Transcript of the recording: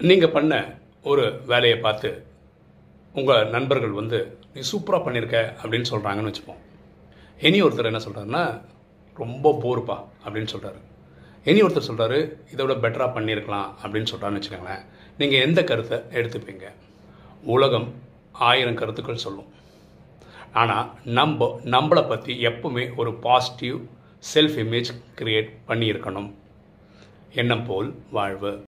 நீங்கள் பண்ண ஒரு வேலையை பார்த்து உங்கள் நண்பர்கள் வந்து நீ சூப்பராக பண்ணியிருக்க அப்படின்னு சொல்கிறாங்கன்னு வச்சுப்போம். இனி ஒருத்தர் என்ன சொல்கிறாருன்னா ரொம்ப போர்ப்பா அப்படின்னு சொல்கிறாரு இனி ஒருத்தர் சொல்கிறாரு இதை விட பெட்டராக பண்ணியிருக்கலாம் அப்படின்னு சொல்கிறான்னு வச்சுக்கோங்களேன். நீங்கள் எந்த கருத்தை எடுத்துப்பீங்க? உலகம் ஆயிரம் கருத்துக்கள் சொல்லும். ஆனால் நம்ம நம்மளை பற்றி எப்பவுமே ஒரு பாசிட்டிவ் செல்ஃப் இமேஜ் க்ரியேட் பண்ணியிருக்கணும். எண்ணம் போல் வாழ்வு.